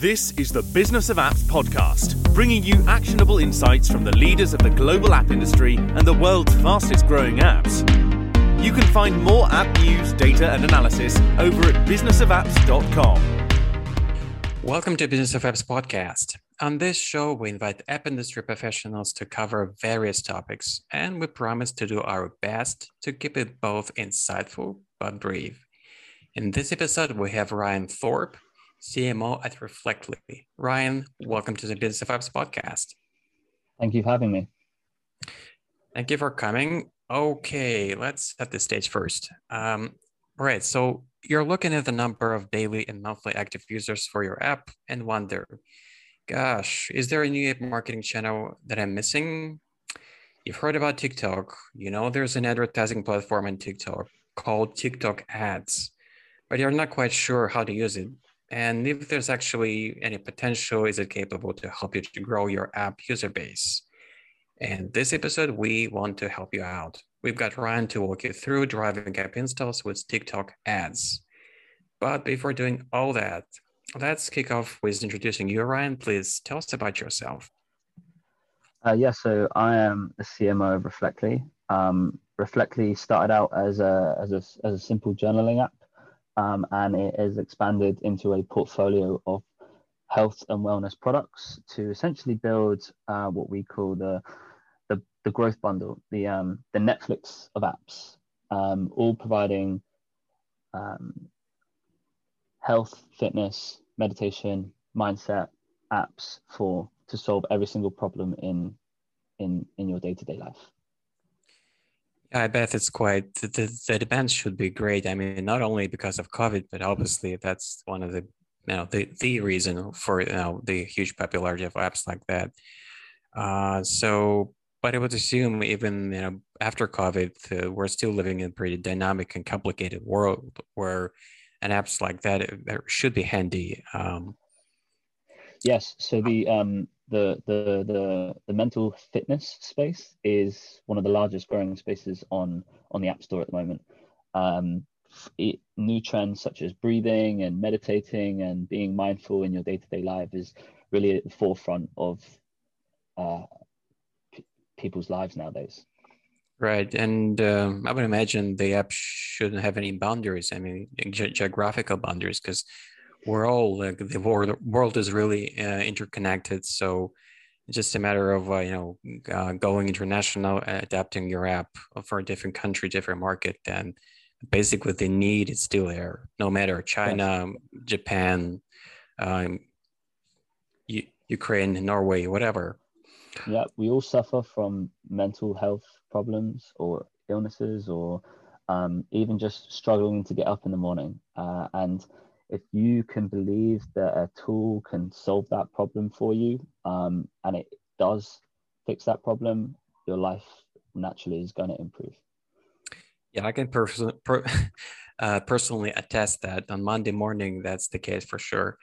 This is the Business of Apps podcast, bringing you actionable insights from the leaders of the global app industry and the world's fastest growing apps. You can find more app news, data, and analysis over at businessofapps.com. Welcome to Business of Apps podcast. On this show, we invite app industry professionals to cover various topics, and we promise to do our best to keep it both insightful but brief. In this episode, we have Ryan Thorpe, CMO at Reflectly. Ryan, welcome to the Business of Apps podcast. Thank you for having me. Thank you for coming. Okay, let's set the stage first. Um, all right, so you're looking at the number of daily and monthly active users for your app and wonder, gosh, is there a new app marketing channel that I'm missing? You've heard about TikTok. You know there's an advertising platform in TikTok called TikTok Ads, but you're not quite sure how to use it and if there's actually any potential, is it capable to help you to grow your app user base? And this episode, we want to help you out. We've got Ryan to walk you through driving app installs with TikTok ads. But before doing all that, let's kick off with introducing you, Ryan. Please tell us about yourself. Uh, yeah, so I am the CMO of Reflectly. Um, Reflectly started out as a, as a, as a simple journaling app um, and it has expanded into a portfolio of health and wellness products to essentially build uh, what we call the, the, the growth bundle, the um, the Netflix of apps, um, all providing um, health, fitness, meditation, mindset apps for to solve every single problem in in in your day to day life. I bet it's quite the, the, the demand should be great. I mean, not only because of COVID, but obviously that's one of the you know the the reason for you know the huge popularity of apps like that. Uh, so, but I would assume even you know after COVID, uh, we're still living in a pretty dynamic and complicated world where an apps like that should be handy. Um, yes. So the um, the, the the the mental fitness space is one of the largest growing spaces on on the app store at the moment. Um, it, new trends such as breathing and meditating and being mindful in your day-to-day life is really at the forefront of uh, p- people's lives nowadays. Right and um, i would imagine the app shouldn't have any boundaries i mean ge- geographical boundaries because we're all like the world, world is really uh, interconnected so it's just a matter of uh, you know uh, going international adapting your app for a different country different market and basically the need is still there no matter china yes. japan um, U- ukraine norway whatever yeah we all suffer from mental health problems or illnesses or um, even just struggling to get up in the morning uh, and if you can believe that a tool can solve that problem for you um, and it does fix that problem, your life naturally is going to improve. Yeah, I can pers- per- uh, personally attest that on Monday morning, that's the case for sure.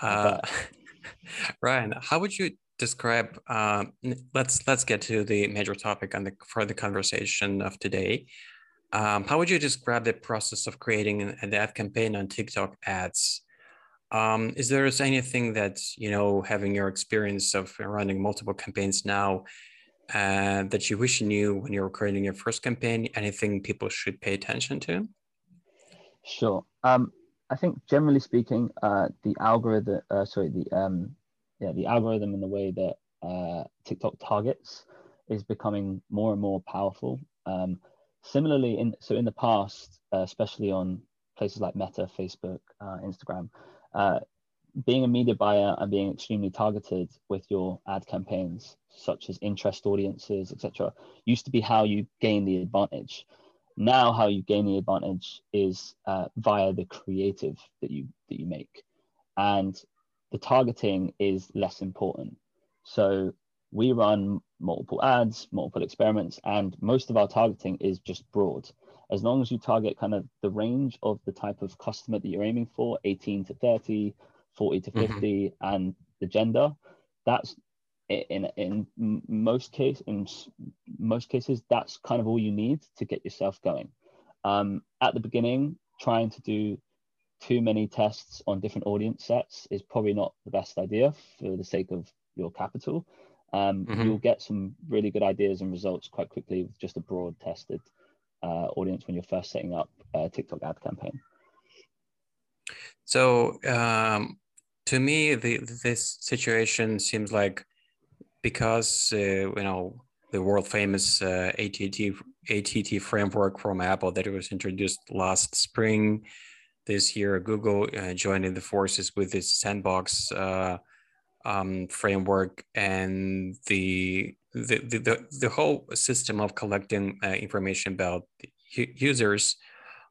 Uh, Ryan, how would you describe? Um, let's let's get to the major topic on the for the conversation of today. Um, how would you describe the process of creating an ad campaign on TikTok ads? Um, is there anything that, you know, having your experience of running multiple campaigns now uh, that you wish you knew when you were creating your first campaign? Anything people should pay attention to? Sure. Um, I think generally speaking, uh, the algorithm, uh, sorry, the um, yeah, the algorithm and the way that uh, TikTok targets is becoming more and more powerful. Um, Similarly, in so in the past, uh, especially on places like Meta, Facebook, uh, Instagram, uh, being a media buyer and being extremely targeted with your ad campaigns, such as interest audiences, etc., used to be how you gain the advantage. Now, how you gain the advantage is uh, via the creative that you that you make, and the targeting is less important. So we run multiple ads, multiple experiments, and most of our targeting is just broad. As long as you target kind of the range of the type of customer that you're aiming for, 18 to 30, 40 to mm-hmm. 50, mm-hmm. and the gender, that's in in most case in most cases that's kind of all you need to get yourself going. Um, at the beginning, trying to do too many tests on different audience sets is probably not the best idea for the sake of your capital. Um, mm-hmm. You'll get some really good ideas and results quite quickly with just a broad tested uh, audience when you're first setting up a TikTok ad campaign. So um, to me, the, this situation seems like because uh, you know the world famous uh, ATT ATT framework from Apple that was introduced last spring this year, Google uh, joining the forces with this sandbox uh, um, framework and the the, the the, whole system of collecting uh, information about users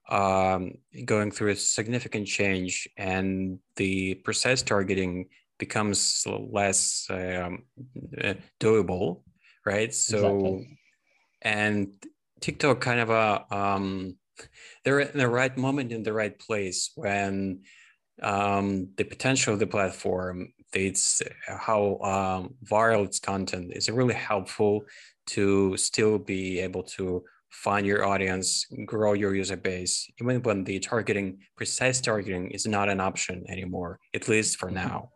um, going through a significant change and the precise targeting becomes less um, uh, doable right so exactly. and tiktok kind of a um, they're in the right moment in the right place when um, the potential of the platform, it's how um, viral its content is really helpful to still be able to find your audience, grow your user base, even when the targeting, precise targeting is not an option anymore, at least for mm-hmm. now.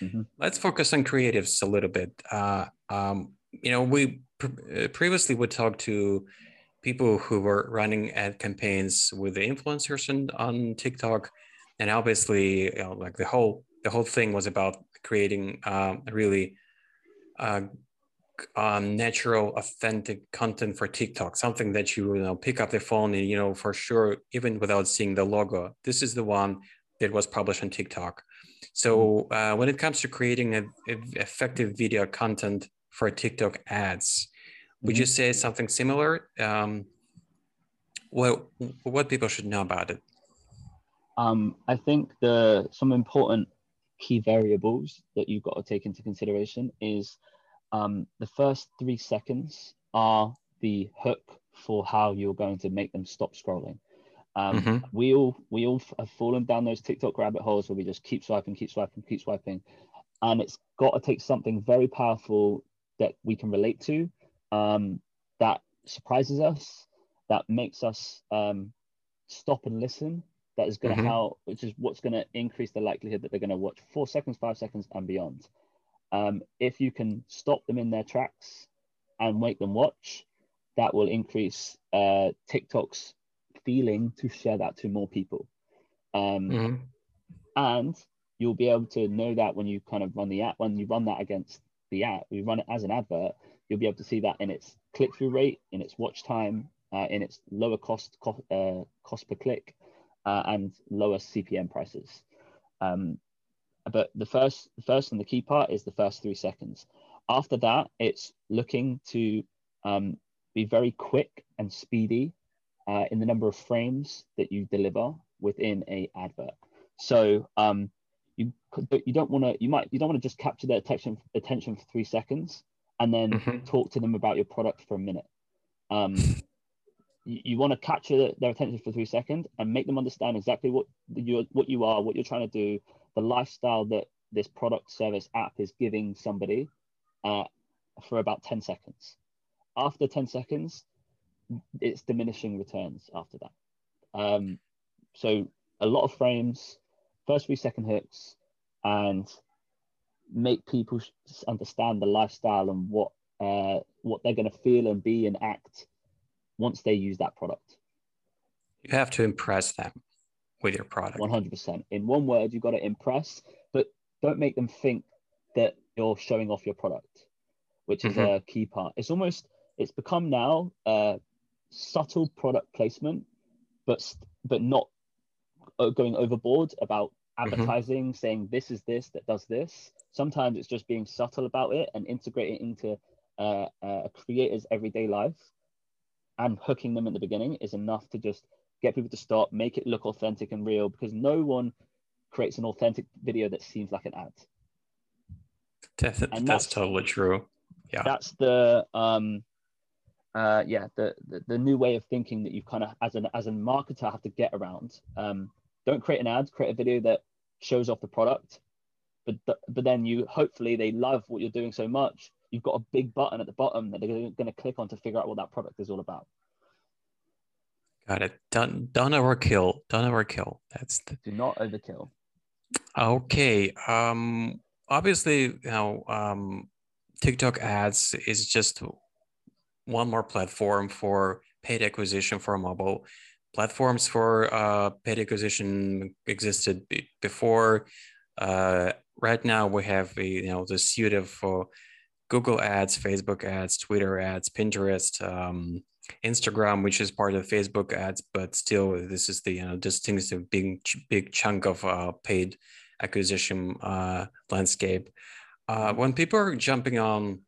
Mm-hmm. Let's focus on creatives a little bit. Uh, um, you know, we pr- previously would talk to people who were running ad campaigns with the influencers on, on TikTok, and obviously, you know, like the whole the whole thing was about creating um, really uh, um, natural, authentic content for TikTok. Something that you, you know pick up the phone and you know for sure, even without seeing the logo, this is the one that was published on TikTok. So mm-hmm. uh, when it comes to creating a, a effective video content for TikTok ads, would you mm-hmm. say something similar? Um, what what people should know about it? Um, I think the some important key variables that you've got to take into consideration is um, the first three seconds are the hook for how you're going to make them stop scrolling. Um, mm-hmm. We all we all have fallen down those TikTok rabbit holes where we just keep swiping, keep swiping, keep swiping, and it's got to take something very powerful that we can relate to um, that surprises us, that makes us um, stop and listen. That is going to mm-hmm. help, which is what's going to increase the likelihood that they're going to watch four seconds, five seconds, and beyond. Um, if you can stop them in their tracks and make them watch, that will increase uh, TikTok's feeling to share that to more people. Um, mm-hmm. And you'll be able to know that when you kind of run the app, when you run that against the app, we run it as an advert, you'll be able to see that in its click-through rate, in its watch time, uh, in its lower cost co- uh, cost per click, uh, and lower CPM prices. Um, but the first, the first and the key part is the first three seconds. After that, it's looking to um, be very quick and speedy uh, in the number of frames that you deliver within a advert. So um, you you don't want to you might you don't want to just capture their attention attention for three seconds and then mm-hmm. talk to them about your product for a minute. Um, you, you want to capture their attention for three seconds and make them understand exactly what you what you are, what you're trying to do, the lifestyle that this product, service, app is giving somebody uh, for about 10 seconds. After 10 seconds, it's diminishing returns after that. Um, so a lot of frames, first three second hooks, and make people understand the lifestyle and what uh, what they're going to feel and be and act once they use that product. You have to impress them with your product. 100%. In one word, you've got to impress, but don't make them think that you're showing off your product, which is mm-hmm. a key part. It's almost, it's become now a subtle product placement, but, but not uh, going overboard about mm-hmm. advertising, mm-hmm. saying this is this that does this. Sometimes it's just being subtle about it and integrating into uh, a creator's everyday life and hooking them at the beginning is enough to just get people to stop, make it look authentic and real because no one creates an authentic video that seems like an ad. Definitely, that's, that's, totally true. Yeah. That's the um uh yeah, the, the, the new way of thinking that you kind of as an as a marketer have to get around. Um don't create an ad, create a video that shows off the product. But but then you hopefully they love what you're doing so much. You've got a big button at the bottom that they're going to click on to figure out what that product is all about. Got it. Don't don't overkill. Don't overkill. That's the... do not overkill. Okay. Um. Obviously, you know, um, TikTok ads is just one more platform for paid acquisition for mobile. Platforms for uh, paid acquisition existed before. Uh, right now, we have a, you know the suite of uh, Google ads, Facebook ads, Twitter ads, Pinterest, um, Instagram, which is part of Facebook ads, but still, this is the you know distinctive big big chunk of uh, paid acquisition uh, landscape. Uh, when people are jumping on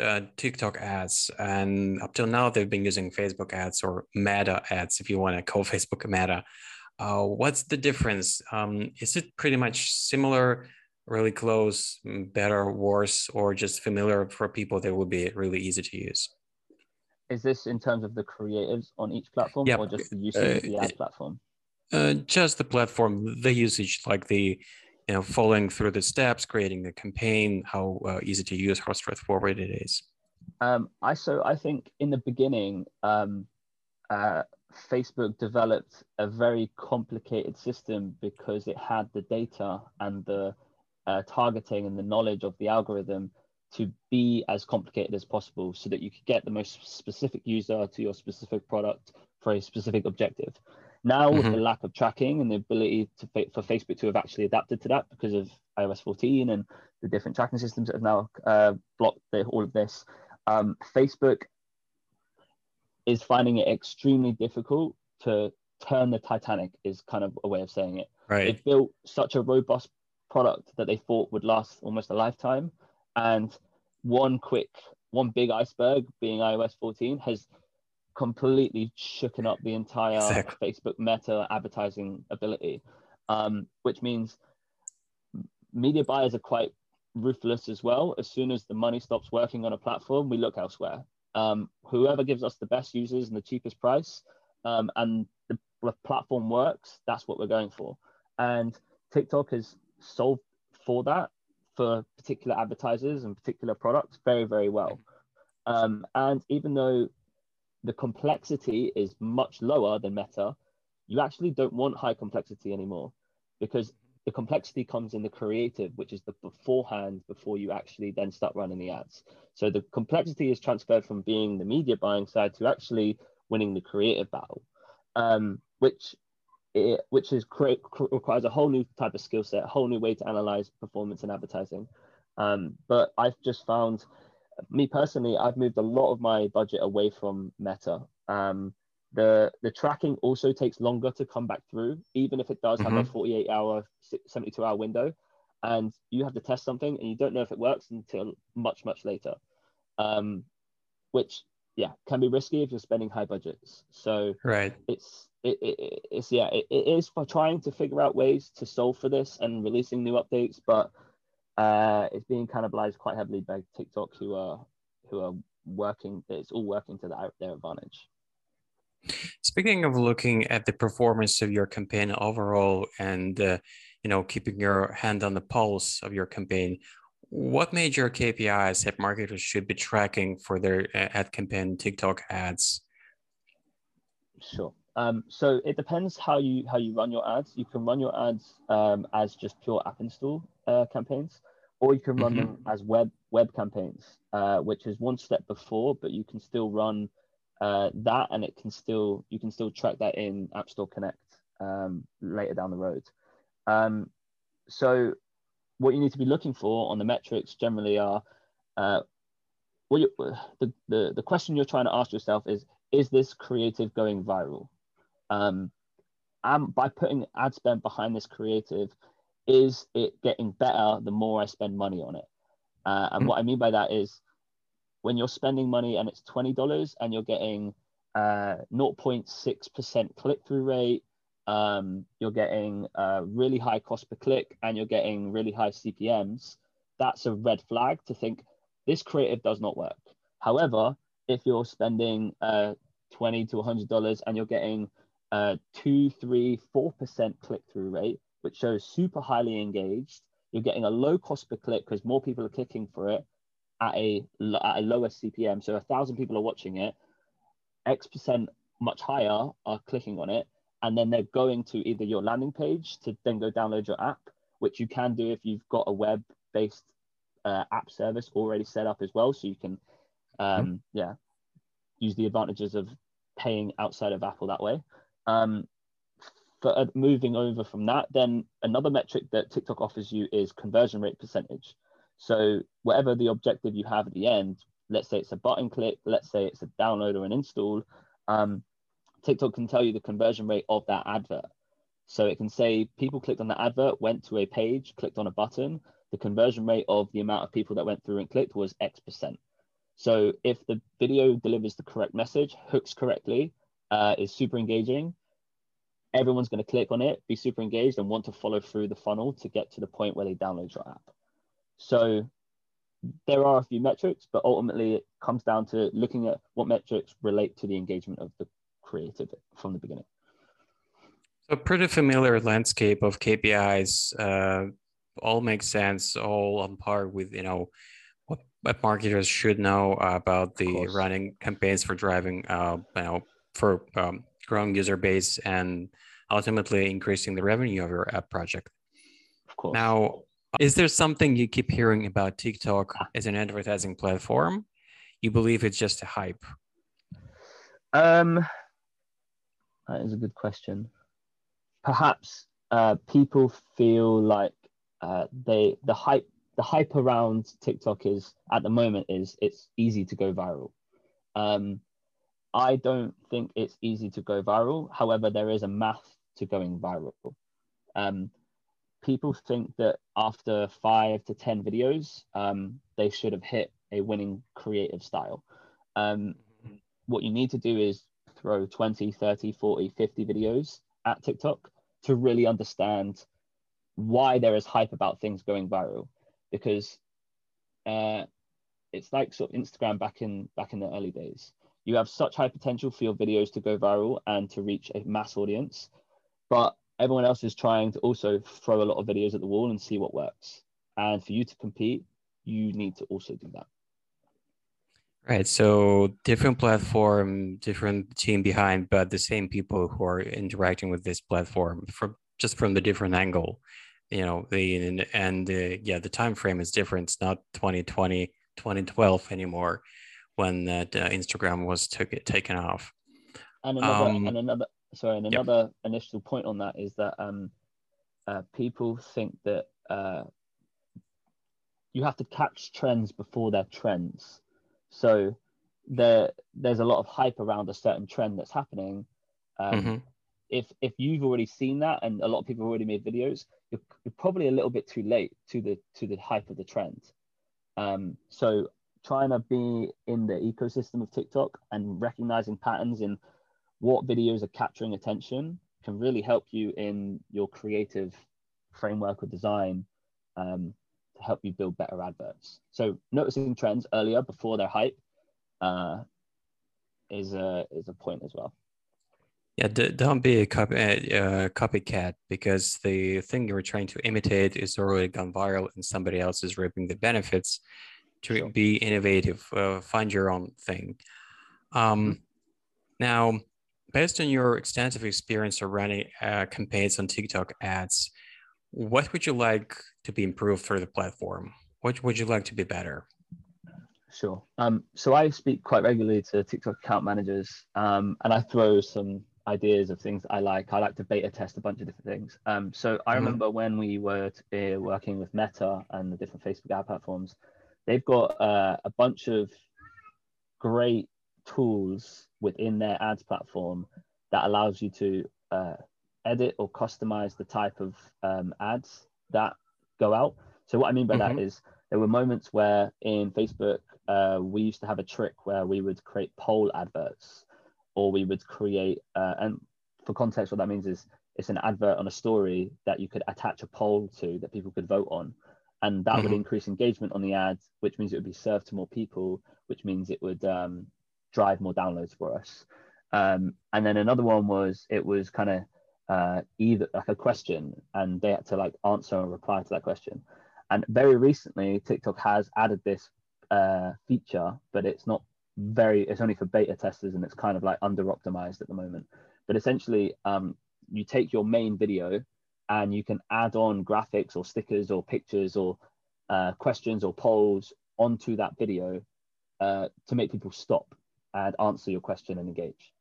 uh, TikTok ads, and up till now they've been using Facebook ads or Meta ads, if you want to call Facebook Meta. Uh, what's the difference? Um, is it pretty much similar, really close, better, worse, or just familiar for people that would be really easy to use? Is this in terms of the creatives on each platform, yep. or just the usage of the ad platform? Uh, just the platform, the usage, like the you know, following through the steps, creating the campaign, how uh, easy to use, how straightforward it is? Um, I so I think in the beginning, um, uh, Facebook developed a very complicated system because it had the data and the uh, targeting and the knowledge of the algorithm to be as complicated as possible so that you could get the most specific user to your specific product for a specific objective. Now, mm-hmm. with the lack of tracking and the ability to, for Facebook to have actually adapted to that because of iOS 14 and the different tracking systems that have now uh, blocked the, all of this, um, Facebook is finding it extremely difficult to turn the Titanic, is kind of a way of saying it. Right. They've built such a robust product that they thought would last almost a lifetime. And one quick, one big iceberg being iOS 14 has completely shooken up the entire exactly. Facebook meta advertising ability, um, which means media buyers are quite ruthless as well. As soon as the money stops working on a platform, we look elsewhere. Um, whoever gives us the best users and the cheapest price um, and the, the platform works, that's what we're going for. And TikTok has solved for that for particular advertisers and particular products very, very well. Um, and even though the complexity is much lower than Meta, you actually don't want high complexity anymore because the complexity comes in the creative, which is the beforehand before you actually then start running the ads. So the complexity is transferred from being the media buying side to actually winning the creative battle, um, which it, which is create, requires a whole new type of skill set, a whole new way to analyze performance and advertising. Um, but I've just found me personally, I've moved a lot of my budget away from Meta. Um, the the tracking also takes longer to come back through, even if it does mm-hmm. have a 48 hour, 72 hour window, and you have to test something and you don't know if it works until much much later, um, which yeah can be risky if you're spending high budgets. So right, it's it, it it's yeah it, it is for trying to figure out ways to solve for this and releasing new updates, but uh, it's being cannibalized quite heavily by TikTok, who are who are working. It's all working to their, their advantage. Speaking of looking at the performance of your campaign overall, and uh, you know keeping your hand on the pulse of your campaign, what major KPIs that marketers should be tracking for their ad campaign TikTok ads? Sure. Um, so it depends how you how you run your ads. You can run your ads um, as just pure app install uh, campaigns, or you can run mm-hmm. them as web web campaigns, uh, which is one step before, but you can still run uh, that, and it can still you can still track that in App Store Connect um, later down the road. Um, so what you need to be looking for on the metrics generally are uh, well, you, the, the the question you're trying to ask yourself is is this creative going viral um, and by putting ad spend behind this creative, is it getting better the more I spend money on it? Uh, and mm-hmm. what I mean by that is when you're spending money and it's $20 and you're getting uh, 0.6% click through rate, um, you're getting uh, really high cost per click and you're getting really high CPMs, that's a red flag to think this creative does not work. However, if you're spending uh, 20 to $100 and you're getting uh, two, three, four percent click through rate, which shows super highly engaged. You're getting a low cost per click because more people are clicking for it at a at a lower CPM. So a thousand people are watching it. X percent much higher are clicking on it and then they're going to either your landing page to then go download your app, which you can do if you've got a web based uh, app service already set up as well. So you can, um, mm-hmm. yeah, use the advantages of paying outside of Apple that way. Um, for uh, moving over from that, then another metric that TikTok offers you is conversion rate percentage. So whatever the objective you have at the end, let's say it's a button click, let's say it's a download or an install, um, TikTok can tell you the conversion rate of that advert. So it can say people clicked on the advert, went to a page, clicked on a button. The conversion rate of the amount of people that went through and clicked was X percent. So if the video delivers the correct message, hooks correctly, uh, is super engaging, everyone's going to click on it, be super engaged, and want to follow through the funnel to get to the point where they download your app. So there are a few metrics, but ultimately it comes down to looking at what metrics relate to the engagement of the creative from the beginning. So pretty familiar landscape of KPIs. Uh, all makes sense. All on par with you know what, what marketers should know about the running campaigns for driving, uh, you know, for um, growing user base and ultimately increasing the revenue of your app project. Of course. Now, is there something you keep hearing about TikTok as an advertising platform? You believe it's just a hype? Um, that is a good question. Perhaps uh, people feel like uh, they the hype the hype around TikTok is at the moment is it's easy to go viral. Um, I don't think it's easy to go viral. However, there is a math to going viral. Um, people think that after five to 10 videos, um, they should have hit a winning creative style. Um, what you need to do is throw 20, 30, 40, 50 videos at TikTok to really understand why there is hype about things going viral. Because uh, it's like sort of Instagram back in back in the early days. You have such high potential for your videos to go viral and to reach a mass audience, but everyone else is trying to also throw a lot of videos at the wall and see what works. And for you to compete, you need to also do that. Right. So different platform, different team behind, but the same people who are interacting with this platform from just from the different angle. You know, the and, and uh, yeah, the time frame is different. It's not 2020, 2012 anymore when that uh, Instagram was took it taken off. And another, um, and another sorry, and another yep. initial point on that is that um, uh, people think that uh, you have to catch trends before they're trends. So there there's a lot of hype around a certain trend that's happening. Um, mm-hmm. If if you've already seen that and a lot of people have already made videos, you're, you're probably a little bit too late to the to the hype of the trend. Um, so trying to be in the ecosystem of TikTok and recognizing patterns in what videos are capturing attention can really help you in your creative framework or design um, help you build better adverts. So noticing trends earlier before they're hype uh, is a is a point as well. Yeah, don't be a copy, uh, copycat because the thing you're trying to imitate is already gone viral and somebody else is reaping the benefits. To sure. be innovative, uh, find your own thing. Um, mm-hmm. Now, based on your extensive experience of running uh, campaigns on TikTok ads, what would you like to be improved for the platform? What would you like to be better? Sure. Um, so I speak quite regularly to TikTok account managers, um, and I throw some ideas of things I like. I like to beta test a bunch of different things. Um, so I mm-hmm. remember when we were t- uh, working with Meta and the different Facebook ad platforms, they've got uh, a bunch of great tools within their ads platform that allows you to uh, edit or customize the type of um, ads that go out. So what I mean by mm-hmm. that is there were moments where in Facebook uh, we used to have a trick where we would create poll adverts, or we would create uh, and for context, what that means is it's an advert on a story that you could attach a poll to that people could vote on, and that mm-hmm. would increase engagement on the ad, which means it would be served to more people, which means it would um, drive more downloads for us. Um, and then another one was it was kind of uh, either like a question and they had to like answer and reply to that question. And very recently, TikTok has added this uh, feature, but it's not very it's only for beta testers and it's kind of like under optimized at the moment. But essentially, um, you take your main video and you can add on graphics or stickers or pictures or uh, questions or polls onto that video uh, to make people stop and answer your question and engage.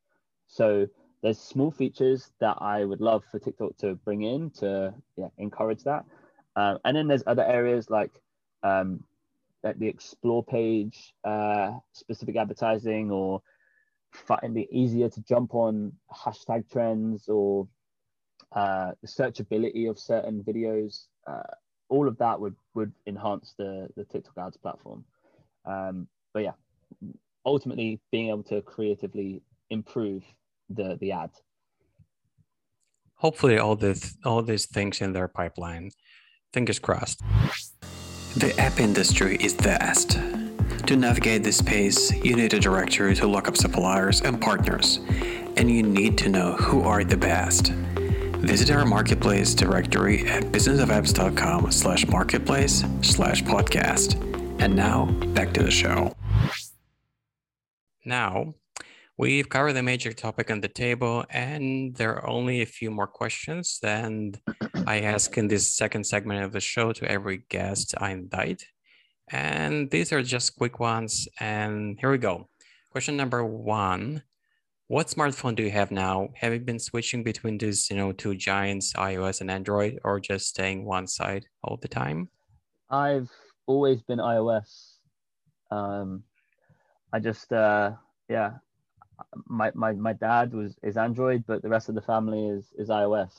So there's small features that I would love for TikTok to bring in to yeah, encourage that. Um, and then there's other areas like um, like the explore page, uh, specific advertising, or finding it easier to jump on hashtag trends or uh, the searchability of certain videos. Uh, all of that would would enhance the the TikTok ads platform. Um, but yeah, ultimately being able to creatively improve the the ad. Hopefully, all this all these things in their pipeline. Fingers crossed. The app industry is vast. To navigate this space, you need a directory to look up suppliers and partners, and you need to know who are the best. Visit our marketplace directory at businessofapps.com slash marketplace slash podcast. And now, back to the show. Now, we've covered the major topic on the table, and there are only a few more questions. And I ask in this second segment of the show to every guest I invite. And these are just quick ones. And here we go. Question number one What smartphone do you have now? Have you been switching between these, you know, two giants, iOS and Android, or just staying one side all the time? I've always been iOS. Um, I just uh, yeah, my, my my dad was is Android, but the rest of the family is is iOS.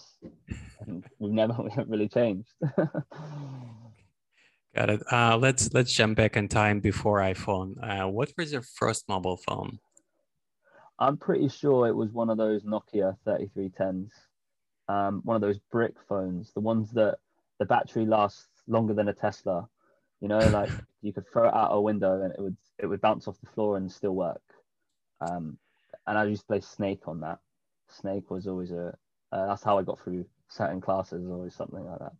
And we've never we haven't really changed. Got it. Uh, let's let's jump back in time before iPhone. Uh, what was your first mobile phone? I'm pretty sure it was one of those Nokia 3310s, um, one of those brick phones, the ones that the battery lasts longer than a Tesla. You know, like you could throw it out a window and it would it would bounce off the floor and still work. Um, and I used to play Snake on that. Snake was always a uh, that's how I got through certain classes, always something like that.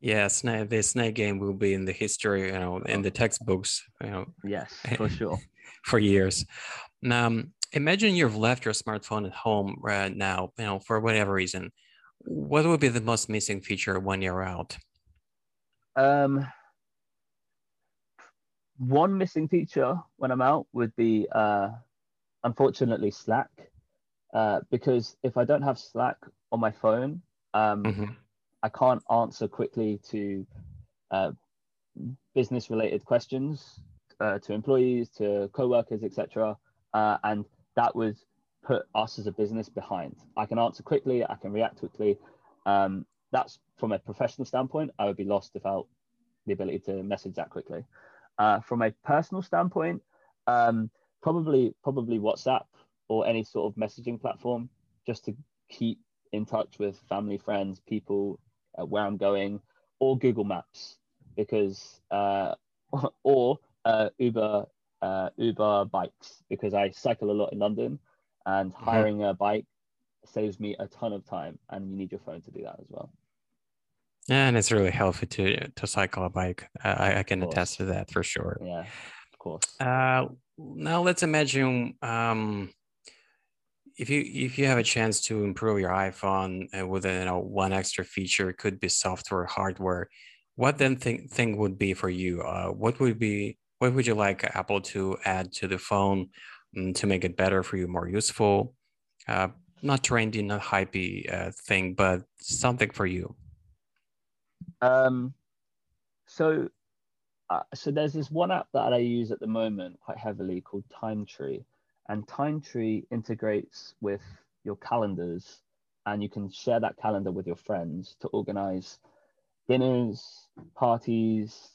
Yeah, snake, the snake game will be in the history, you know, in the textbooks, you know. Yes, for sure. for years. Now, um, imagine you've left your smartphone at home right now, you know, for whatever reason. What would be the most missing feature when you're out? Um, one missing feature when I'm out would be, uh, unfortunately, Slack. Uh, because if I don't have Slack on my phone, um, mm-hmm. I can't answer quickly to uh, business related questions uh, to employees, to co-workers, etc. Uh, and that would put us as a business behind. I can answer quickly, I can react quickly. Um, that's from a professional standpoint. I would be lost without the ability to message that quickly. Uh, from a personal standpoint, um, probably probably WhatsApp or any sort of messaging platform, just to keep in touch with family, friends, people, uh, where I'm going, or Google Maps because uh, or uh, Uber uh, Uber bikes because I cycle a lot in London, and mm-hmm. hiring mm-hmm. a bike saves me a ton of time, and you need your phone to do that as well. And it's really healthy to to cycle a bike. I, I can attest to that for sure. Yeah, of course. Now let's imagine um, if you if you have a chance to improve your iphone uh, with you know one extra feature it could be software hardware what then thing, thing would be for you? Uh, what would be what would you like apple to add to the phone um, to make it better for you more useful? Uh, not trendy not hypey uh, thing but something for you. Um so uh, so there's this one app that i use at the moment quite heavily called time tree and Time Tree integrates with your calendars, and you can share that calendar with your friends to organize dinners, parties,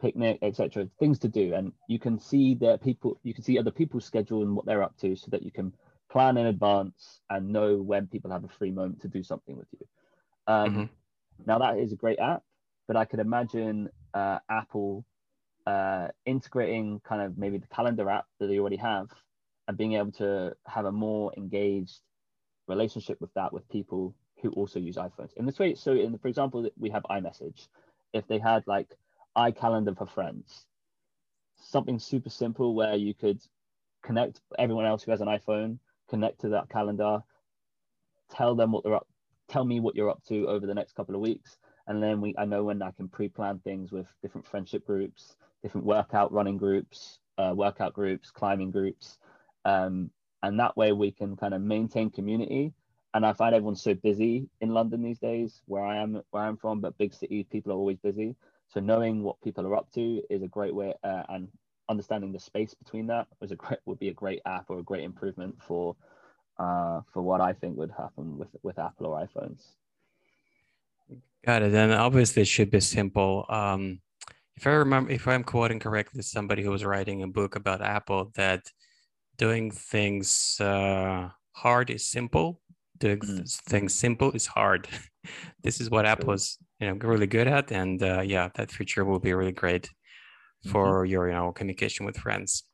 picnic, etc. Things to do, and you can see their people. You can see other people's schedule and what they're up to, so that you can plan in advance and know when people have a free moment to do something with you. Um, mm-hmm. Now that is a great app, but I could imagine uh, Apple uh, integrating kind of maybe the calendar app that they already have and being able to have a more engaged relationship with that with people who also use iPhones. In this way, so in for example, we have iMessage. If they had like iCalendar for friends, something super simple where you could connect everyone else who has an iPhone, connect to that calendar, tell them what they're up, tell me what you're up to over the next couple of weeks. And then we, I know when I can pre-plan things with different friendship groups, different workout running groups, uh, workout groups, climbing groups. Um, and that way we can kind of maintain community. And I find everyone's so busy in London these days, where I am, where I'm from, but big cities, people are always busy. So knowing what people are up to is a great way, uh, and understanding the space between that was a great would be a great app or a great improvement for uh, for what I think would happen with with Apple or iPhones. Got it. And obviously, it should be simple. Um, if I remember, if I'm quoting correctly, somebody who was writing a book about Apple that doing things uh, hard is simple, doing mm. things simple is hard. this is what Apple is, you know, really good at, and uh, yeah, that feature will be really great for mm-hmm. your you know communication with friends.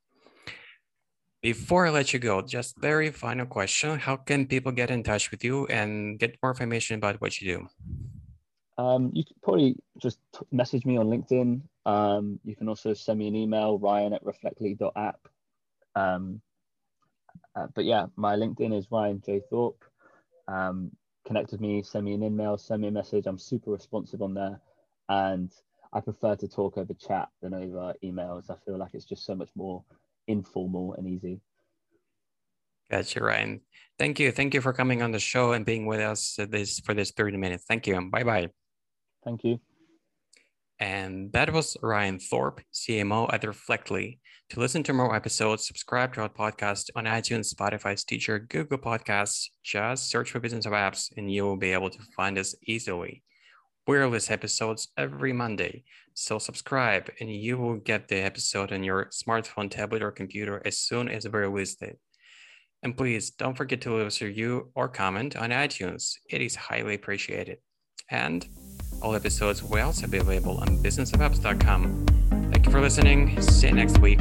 Before I let you go, just very final question: How can people get in touch with you and get more information about what you do? Um, you could probably just message me on LinkedIn. Um, you can also send me an email, ryan at reflectly.app. Um, uh, but yeah, my LinkedIn is Ryan J. Thorpe. Um, connect with me, send me an email, send me a message. I'm super responsive on there. And I prefer to talk over chat than over emails. I feel like it's just so much more informal and easy. Gotcha, Ryan. Thank you. Thank you for coming on the show and being with us this for this 30 minutes. Thank you. And bye bye. Thank you. And that was Ryan Thorpe, CMO at Reflectly. To listen to more episodes, subscribe to our podcast on iTunes, Spotify, Stitcher, Google Podcasts. Just search for Business of Apps and you will be able to find us easily. We release episodes every Monday, so subscribe and you will get the episode on your smartphone, tablet, or computer as soon as we release it. And please don't forget to leave us a review or comment on iTunes. It is highly appreciated. And all episodes will also be available on businessofapps.com. Thank you for listening. See you next week.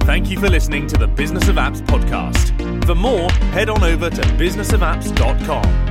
Thank you for listening to the Business of Apps podcast. For more, head on over to businessofapps.com.